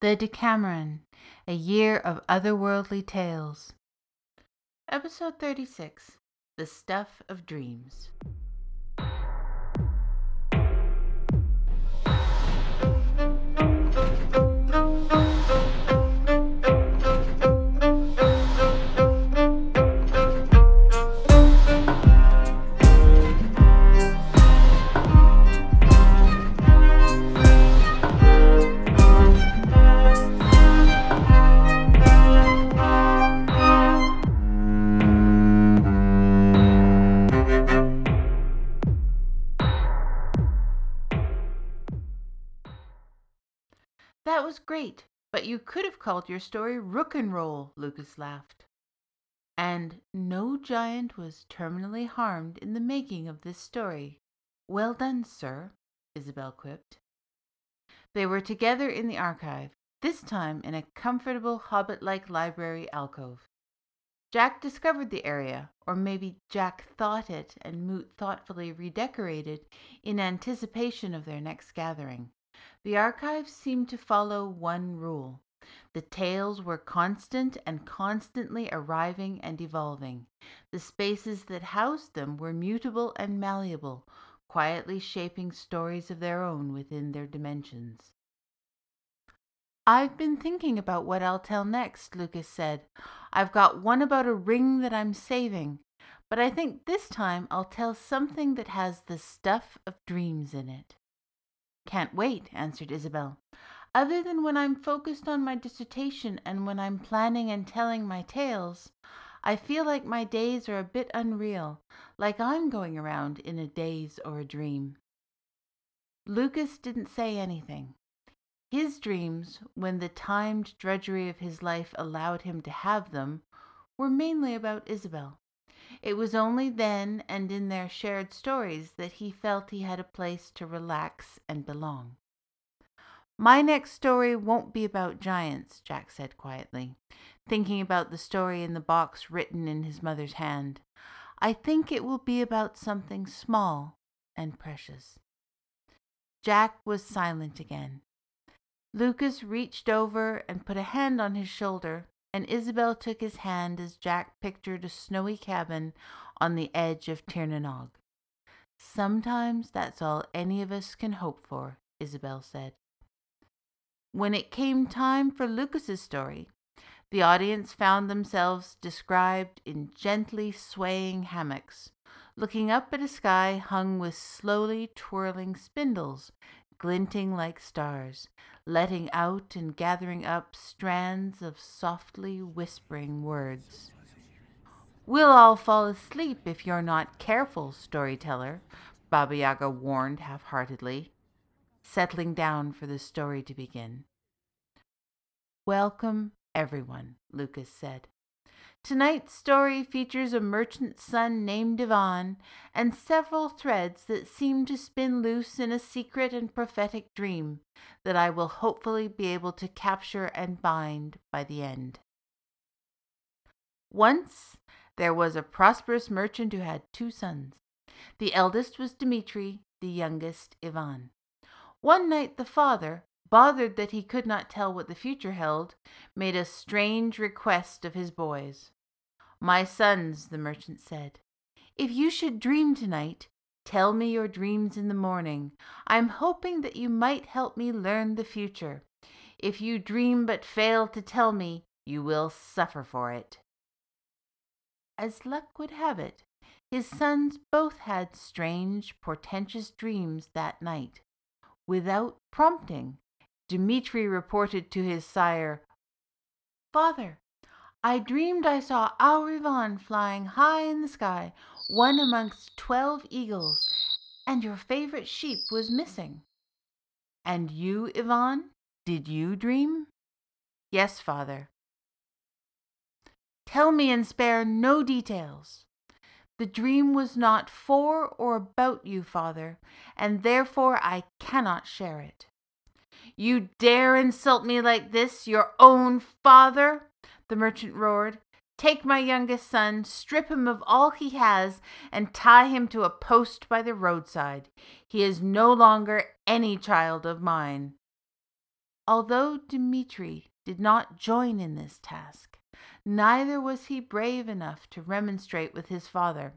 The Deckameron, a year of otherworldly tales. Episode 36 The Stuff of Dreams. Was great, but you could have called your story Rook and Roll, Lukas laughed. And no giant was terminally harmed in the making of this story. Well done, sir, Isabel quipped. They were together in the archive, this time in a comfortable hobbit like library alcove. Jack discovered the area, or maybe Jack thought it and Moot thoughtfully redecorated in anticipation of their next gathering. The archives seemed to follow one rule. The tales were constant and constantly arriving and evolving. The spaces that housed them were mutable and malleable, quietly shaping stories of their own within their dimensions. I've been thinking about what I'll tell next, Lukas said. I've got one about a ring that I'm saving, but I think this time I'll tell something that has the stuff of dreams in it. Can't wait, answered Isabel. Other than when I'm focused on my dissertation and when I'm planning and telling my tales, I feel like my days are a bit unreal, like I'm going around in a daze or a dream. Lukas didn't say anything. His dreams, when the timed drudgery of his life allowed him to have them, were mainly about Isabel. It was only then and in their shared stories that he felt he had a place to relax and belong. My next story won't be about giants, Jack said quietly, thinking about the story in the box written in his mother's hand. I think it will be about something small and precious. Jack was silent again. Lukas reached over and put a hand on his shoulder and Isabel took his hand as Jack pictured a snowy cabin on the edge of Tir na Nog. Sometimes that's all any of us can hope for, Isabel said. When it came time for Lukas's story, the audience found themselves described in gently swaying hammocks, looking up at a sky hung with slowly twirling spindles glinting like stars, letting out and gathering up strands of softly whispering words. We'll all fall asleep if you're not careful, storyteller, Baba Yaga warned half heartedly, settling down for the story to begin. Welcome, everyone, Lukas said. Tonight's story features a merchant's son named Ivan and several threads that seem to spin loose in a secret and prophetic dream that I will hopefully be able to capture and bind by the end. Once there was a prosperous merchant who had two sons. The eldest was Dmitri, the youngest Ivan. One night the father, bothered that he could not tell what the future held, made a strange request of his boys. My sons, the merchant said, if you should dream tonight, tell me your dreams in the morning. I'm hoping that you might help me learn the future. If you dream but fail to tell me, you will suffer for it. As luck would have it, his sons both had strange, portentous dreams that night. Without prompting, Dmitri reported to his sire, Father, I dreamed I saw our Ivan flying high in the sky, one amongst twelve eagles, and your favorite sheep was missing. And you, Ivan, did you dream? Yes, father. Tell me and spare no details. The dream was not for or about you, father, and therefore I cannot share it. You dare insult me like this, your own father? The merchant roared. Take my youngest son, strip him of all he has, and tie him to a post by the roadside. He is no longer any child of mine. Although Dmitri did not join in this task, neither was he brave enough to remonstrate with his father.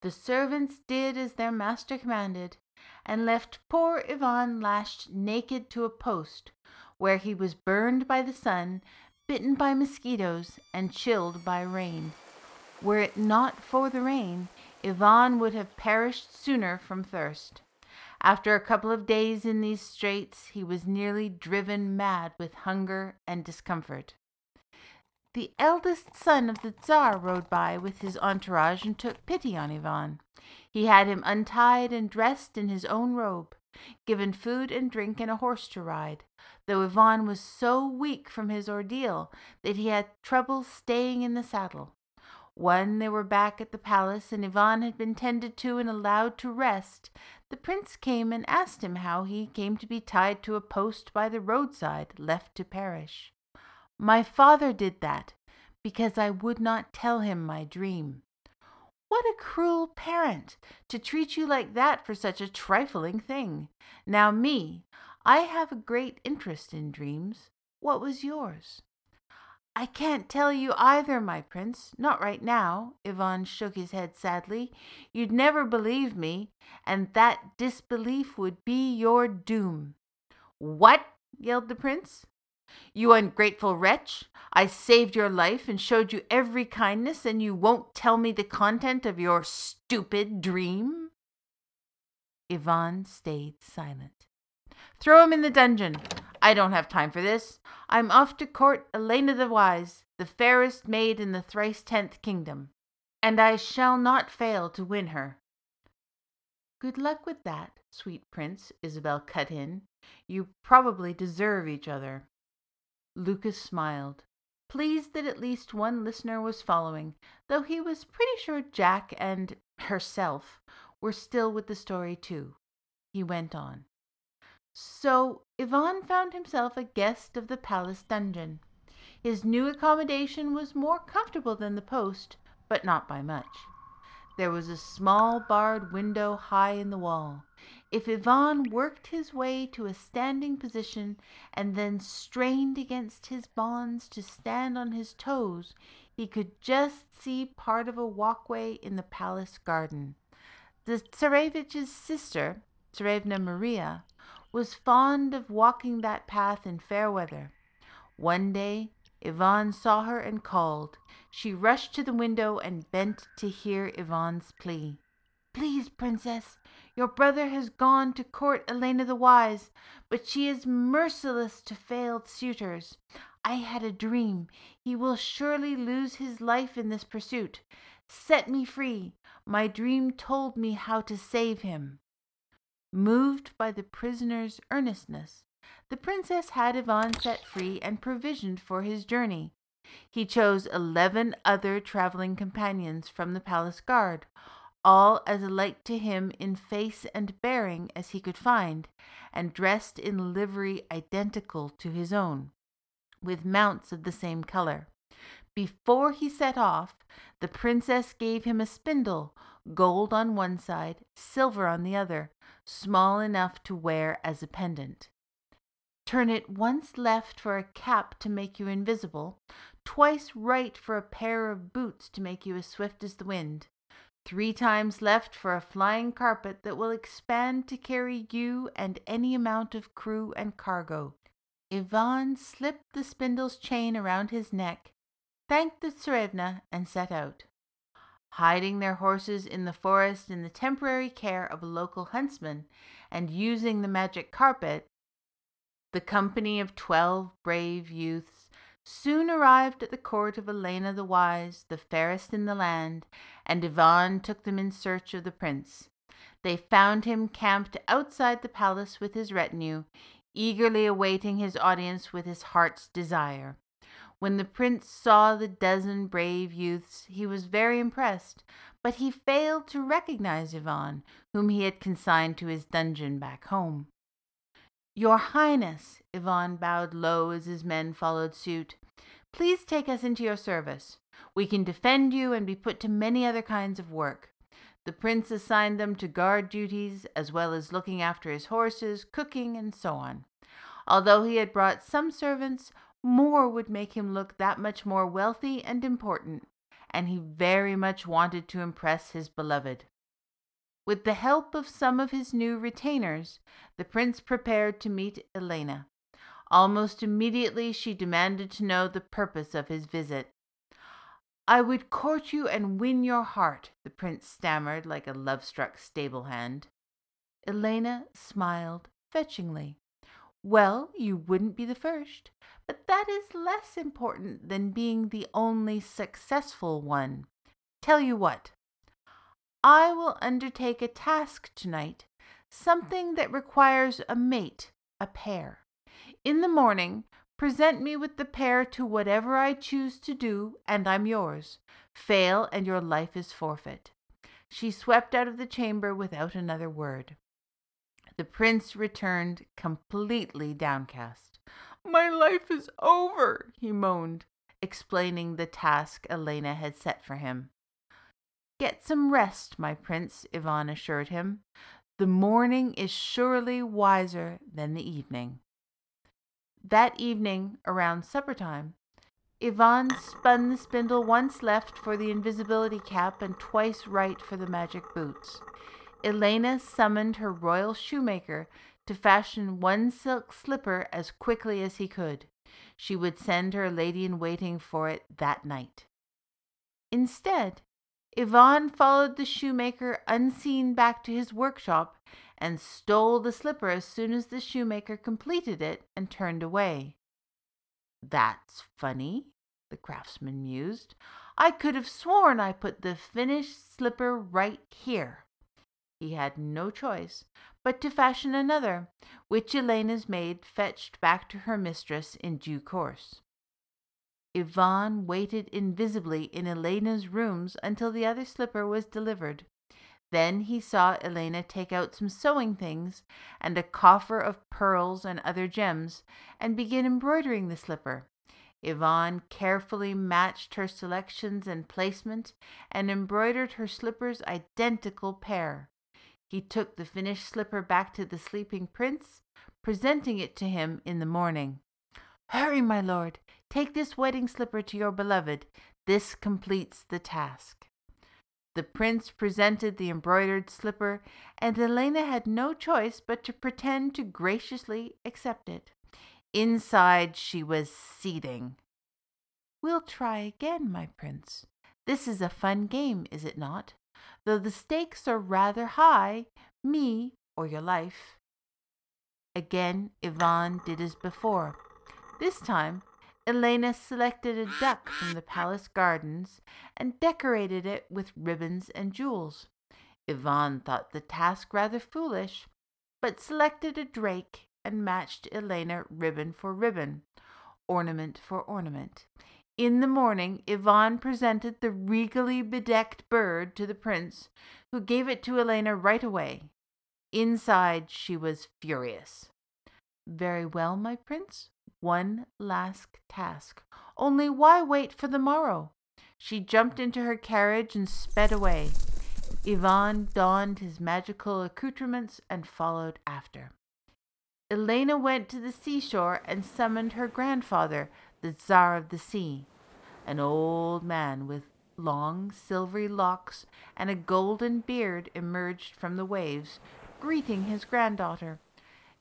The servants did as their master commanded, and left poor Ivan lashed naked to a post, where he was burned by the sun, bitten by mosquitoes, and chilled by rain. Were it not for the rain, Ivan would have perished sooner from thirst. After a couple of days in these straits, he was nearly driven mad with hunger and discomfort. The eldest son of the Tsar rode by with his entourage and took pity on Ivan. He had him untied and dressed in his own robe, given food and drink and a horse to ride, though Ivan was so weak from his ordeal that he had trouble staying in the saddle. When they were back at the palace and Ivan had been tended to and allowed to rest, the prince came and asked him how he came to be tied to a post by the roadside, left to perish. My father did that because I would not tell him my dream. What a cruel parent to treat you like that for such a trifling thing. Now, me, I have a great interest in dreams. What was yours? I can't tell you either, my prince. Not right now. Ivan shook his head sadly. You'd never believe me, and that disbelief would be your doom. What? yelled the prince. You ungrateful wretch! I saved your life and showed you every kindness, and you won't tell me the content of your stupid dream? Ivan stayed silent. Throw him in the dungeon. I don't have time for this. I'm off to court Elena the Wise, the fairest maid in the thrice tenth kingdom, and I shall not fail to win her. Good luck with that, sweet prince, Isabel cut in. You probably deserve each other. Lukas smiled, pleased that at least one listener was following, though he was pretty sure Jack and herself were still with the story too. He went on. So Ivan found himself a guest of the palace dungeon. His new accommodation was more comfortable than the post, but not by much. There was a small barred window high in the wall. If Ivan worked his way to a standing position and then strained against his bonds to stand on his toes, he could just see part of a walkway in the palace garden. The Tsarevich's sister, Tsarevna Maria, was fond of walking that path in fair weather. One day Ivan saw her and called. She rushed to the window and bent to hear Ivan's plea. Please, princess, your brother has gone to court Elena the Wise, but she is merciless to failed suitors. I had a dream. He will surely lose his life in this pursuit. Set me free. My dream told me how to save him. Moved by the prisoner's earnestness, the princess had Ivan set free and provisioned for his journey. He chose eleven other traveling companions from the palace guard, all as alike to him in face and bearing as he could find, and dressed in livery identical to his own, with mounts of the same color. Before he set off, the princess gave him a spindle, gold on one side, silver on the other, small enough to wear as a pendant. Turn it once left for a cap to make you invisible, twice right for a pair of boots to make you as swift as the wind, three times left for a flying carpet that will expand to carry you and any amount of crew and cargo. Ivan slipped the spindle's chain around his neck, thanked the Tsarevna, and set out hiding their horses in the forest in the temporary care of a local huntsman, and using the magic carpet, the company of twelve brave youths soon arrived at the court of Elena the Wise, the fairest in the land, and Ivan took them in search of the prince. They found him camped outside the palace with his retinue, eagerly awaiting his audience with his heart's desire. When the prince saw the dozen brave youths, he was very impressed, but he failed to recognize Ivan, whom he had consigned to his dungeon back home. Your Highness, Ivan bowed low as his men followed suit, please take us into your service. We can defend you and be put to many other kinds of work. The prince assigned them to guard duties, as well as looking after his horses, cooking, and so on. Although he had brought some servants, more would make him look that much more wealthy and important, and he very much wanted to impress his beloved. With the help of some of his new retainers, the prince prepared to meet Elena. Almost immediately she demanded to know the purpose of his visit. I would court you and win your heart, the prince stammered like a love struck stable hand. Elena smiled fetchingly. Well, you wouldn't be the first, but that is less important than being the only successful one. Tell you what, I will undertake a task tonight, something that requires a mate, a pair. In the morning, Present me with the pair to whatever I choose to do, and I'm yours. Fail, and your life is forfeit. She swept out of the chamber without another word. The prince returned completely downcast. My life is over, he moaned, explaining the task Elena had set for him. Get some rest, my prince, Ivan assured him. The morning is surely wiser than the evening. That evening, around supper time, Ivan spun the spindle once left for the invisibility cap and twice right for the magic boots. Elena summoned her royal shoemaker to fashion one silk slipper as quickly as he could. She would send her lady in waiting for it that night. Instead, Ivan followed the shoemaker unseen back to his workshop and stole the slipper as soon as the shoemaker completed it and turned away. That's funny, the craftsman mused. I could have sworn I put the finished slipper right here. He had no choice but to fashion another, which Elena's maid fetched back to her mistress in due course. Ivan waited invisibly in Elena's rooms until the other slipper was delivered. Then he saw Elena take out some sewing things and a coffer of pearls and other gems and begin embroidering the slipper. Ivan carefully matched her selections and placement and embroidered her slipper's identical pair. He took the finished slipper back to the sleeping prince, presenting it to him in the morning. Hurry, my lord, take this wedding slipper to your beloved. This completes the task. The prince presented the embroidered slipper, and Elena had no choice but to pretend to graciously accept it. Inside she was seething. We'll try again, my prince. This is a fun game, is it not? Though the stakes are rather high, me or your life. Again Ivan did as before. This time Elena selected a duck from the palace gardens and decorated it with ribbons and jewels. Ivan thought the task rather foolish, but selected a drake and matched Elena ribbon for ribbon, ornament for ornament. In the morning, Ivan presented the regally bedecked bird to the prince, who gave it to Elena right away. Inside, she was furious. Very well, my prince, one last task. Only why wait for the morrow? She jumped into her carriage and sped away. Ivan donned his magical accoutrements and followed after. Elena went to the seashore and summoned her grandfather, the Tsar of the Sea. An old man with long silvery locks and a golden beard emerged from the waves, greeting his granddaughter.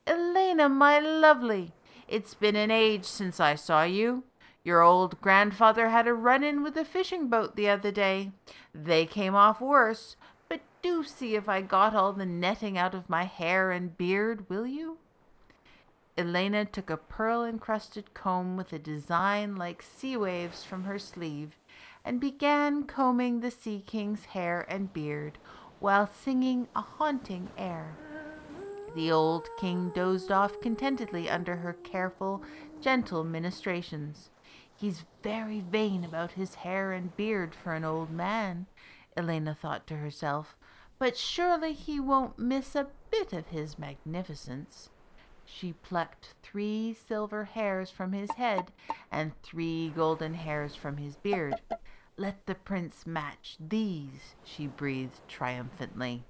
Elena, my lovely, it's been an age since I saw you. Your old grandfather had a run in with a fishing boat the other day. They came off worse, but do see if I got all the netting out of my hair and beard, will you? Elena took a pearl encrusted comb with a design like sea waves from her sleeve and began combing the Sea King's hair and beard while singing a haunting air. The old king dozed off contentedly under her careful, gentle ministrations. He's very vain about his hair and beard for an old man, Elena thought to herself, but surely he won't miss a bit of his magnificence. She plucked three silver hairs from his head and three golden hairs from his beard. Let the prince match these, she breathed triumphantly.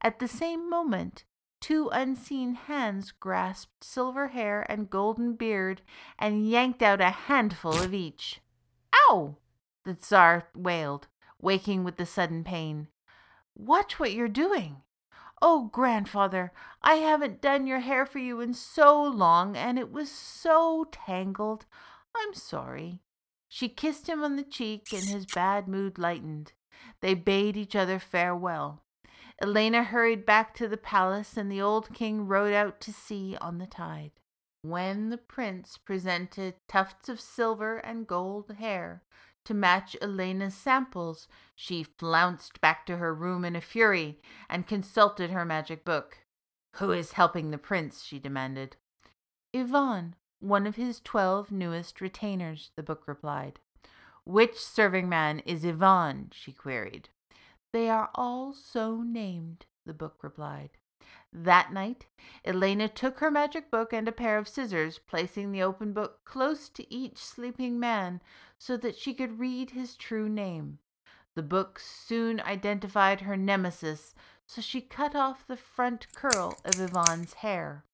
At the same moment, two unseen hands grasped silver hair and golden beard and yanked out a handful of each. Ow! the Tsar wailed, waking with the sudden pain. Watch what you're doing. Oh, grandfather, I haven't done your hair for you in so long, and it was so tangled. I'm sorry. She kissed him on the cheek, and his bad mood lightened. They bade each other farewell. Elena hurried back to the palace, and the old king rode out to sea on the tide. When the prince presented tufts of silver and gold hair to match Elena's samples, she flounced back to her room in a fury and consulted her magic book. Who is helping the prince? she demanded. Ivan, one of his twelve newest retainers, the book replied. Which serving man is Ivan? she queried. They are all so named, the book replied. That night, Elena took her magic book and a pair of scissors, placing the open book close to each sleeping man so that she could read his true name. The book soon identified her nemesis, so she cut off the front curl of Ivan's hair.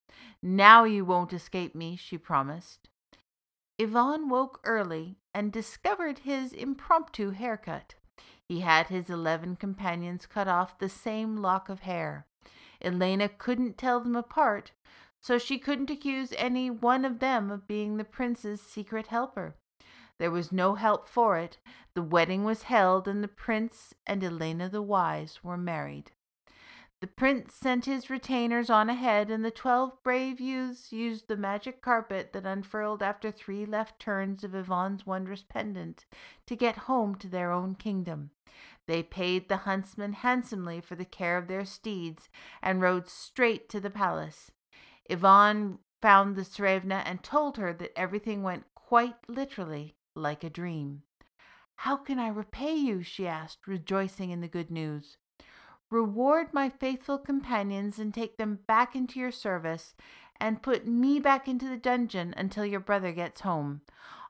Now you won't escape me, she promised. Ivan woke early and discovered his impromptu haircut. He had his eleven companions cut off the same lock of hair. Elena couldn't tell them apart, so she couldn't accuse any one of them of being the prince's secret helper. There was no help for it. The wedding was held, and the prince and Elena the Wise were married. The prince sent his retainers on ahead, and the twelve brave youths used the magic carpet that unfurled after three left turns of Ivan's wondrous pendant to get home to their own kingdom. They paid the huntsmen handsomely for the care of their steeds and rode straight to the palace. Ivan found the Tsarevna and told her that everything went quite literally like a dream. How can I repay you? she asked, rejoicing in the good news. Reward my faithful companions and take them back into your service, and put me back into the dungeon until your brother gets home.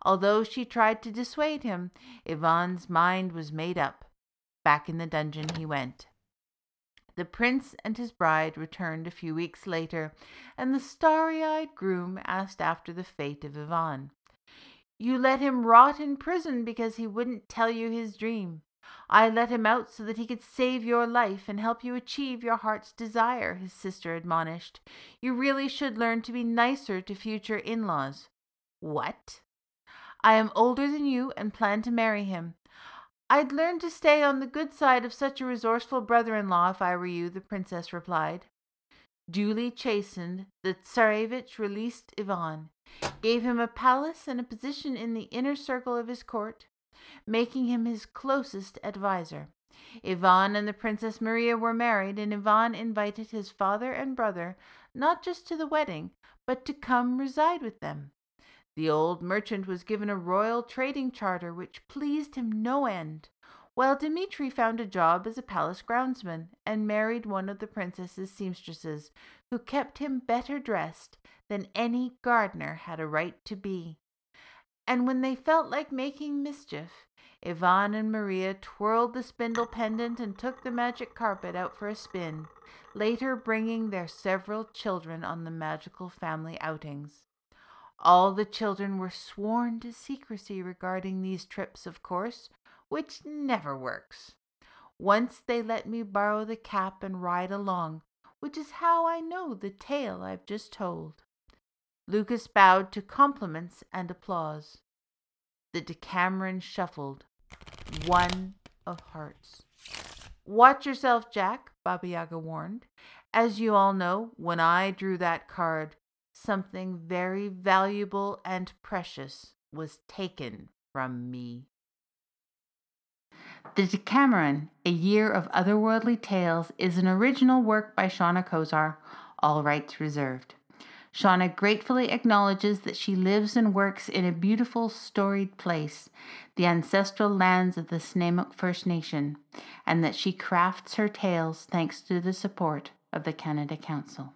Although she tried to dissuade him, Ivan's mind was made up. Back in the dungeon he went. The prince and his bride returned a few weeks later, and the starry eyed groom asked after the fate of Ivan. You let him rot in prison because he wouldn't tell you his dream. I let him out so that he could save your life and help you achieve your heart's desire, his sister admonished. You really should learn to be nicer to future in laws. What? I am older than you and plan to marry him. I'd learn to stay on the good side of such a resourceful brother in law if I were you, the princess replied. Duly chastened, the Tsarevich released Ivan, gave him a palace and a position in the inner circle of his court, making him his closest adviser. Ivan and the Princess Maria were married, and Ivan invited his father and brother not just to the wedding, but to come reside with them. The old merchant was given a royal trading charter which pleased him no end, while Dmitri found a job as a palace groundsman and married one of the princess's seamstresses, who kept him better dressed than any gardener had a right to be and when they felt like making mischief, Ivan and Maria twirled the spindle pendant and took the magic carpet out for a spin, later bringing their several children on the magical family outings. All the children were sworn to secrecy regarding these trips, of course, which never works. Once they let me borrow the cap and ride along, which is how I know the tale I've just told. Lukas bowed to compliments and applause. The Deckameron shuffled. One of hearts. Watch yourself, Jack, Baba Yaga warned. As you all know, when I drew that card, something very valuable and precious was taken from me. The Deckameron, A Year of Otherworldly Tales, is an original work by Seana Kozar, all rights reserved. Seana gratefully acknowledges that she lives and works in a beautiful, storied place, the ancestral lands of the Snuneymuxw First Nation, and that she crafts her tales thanks to the support of the Canada Council.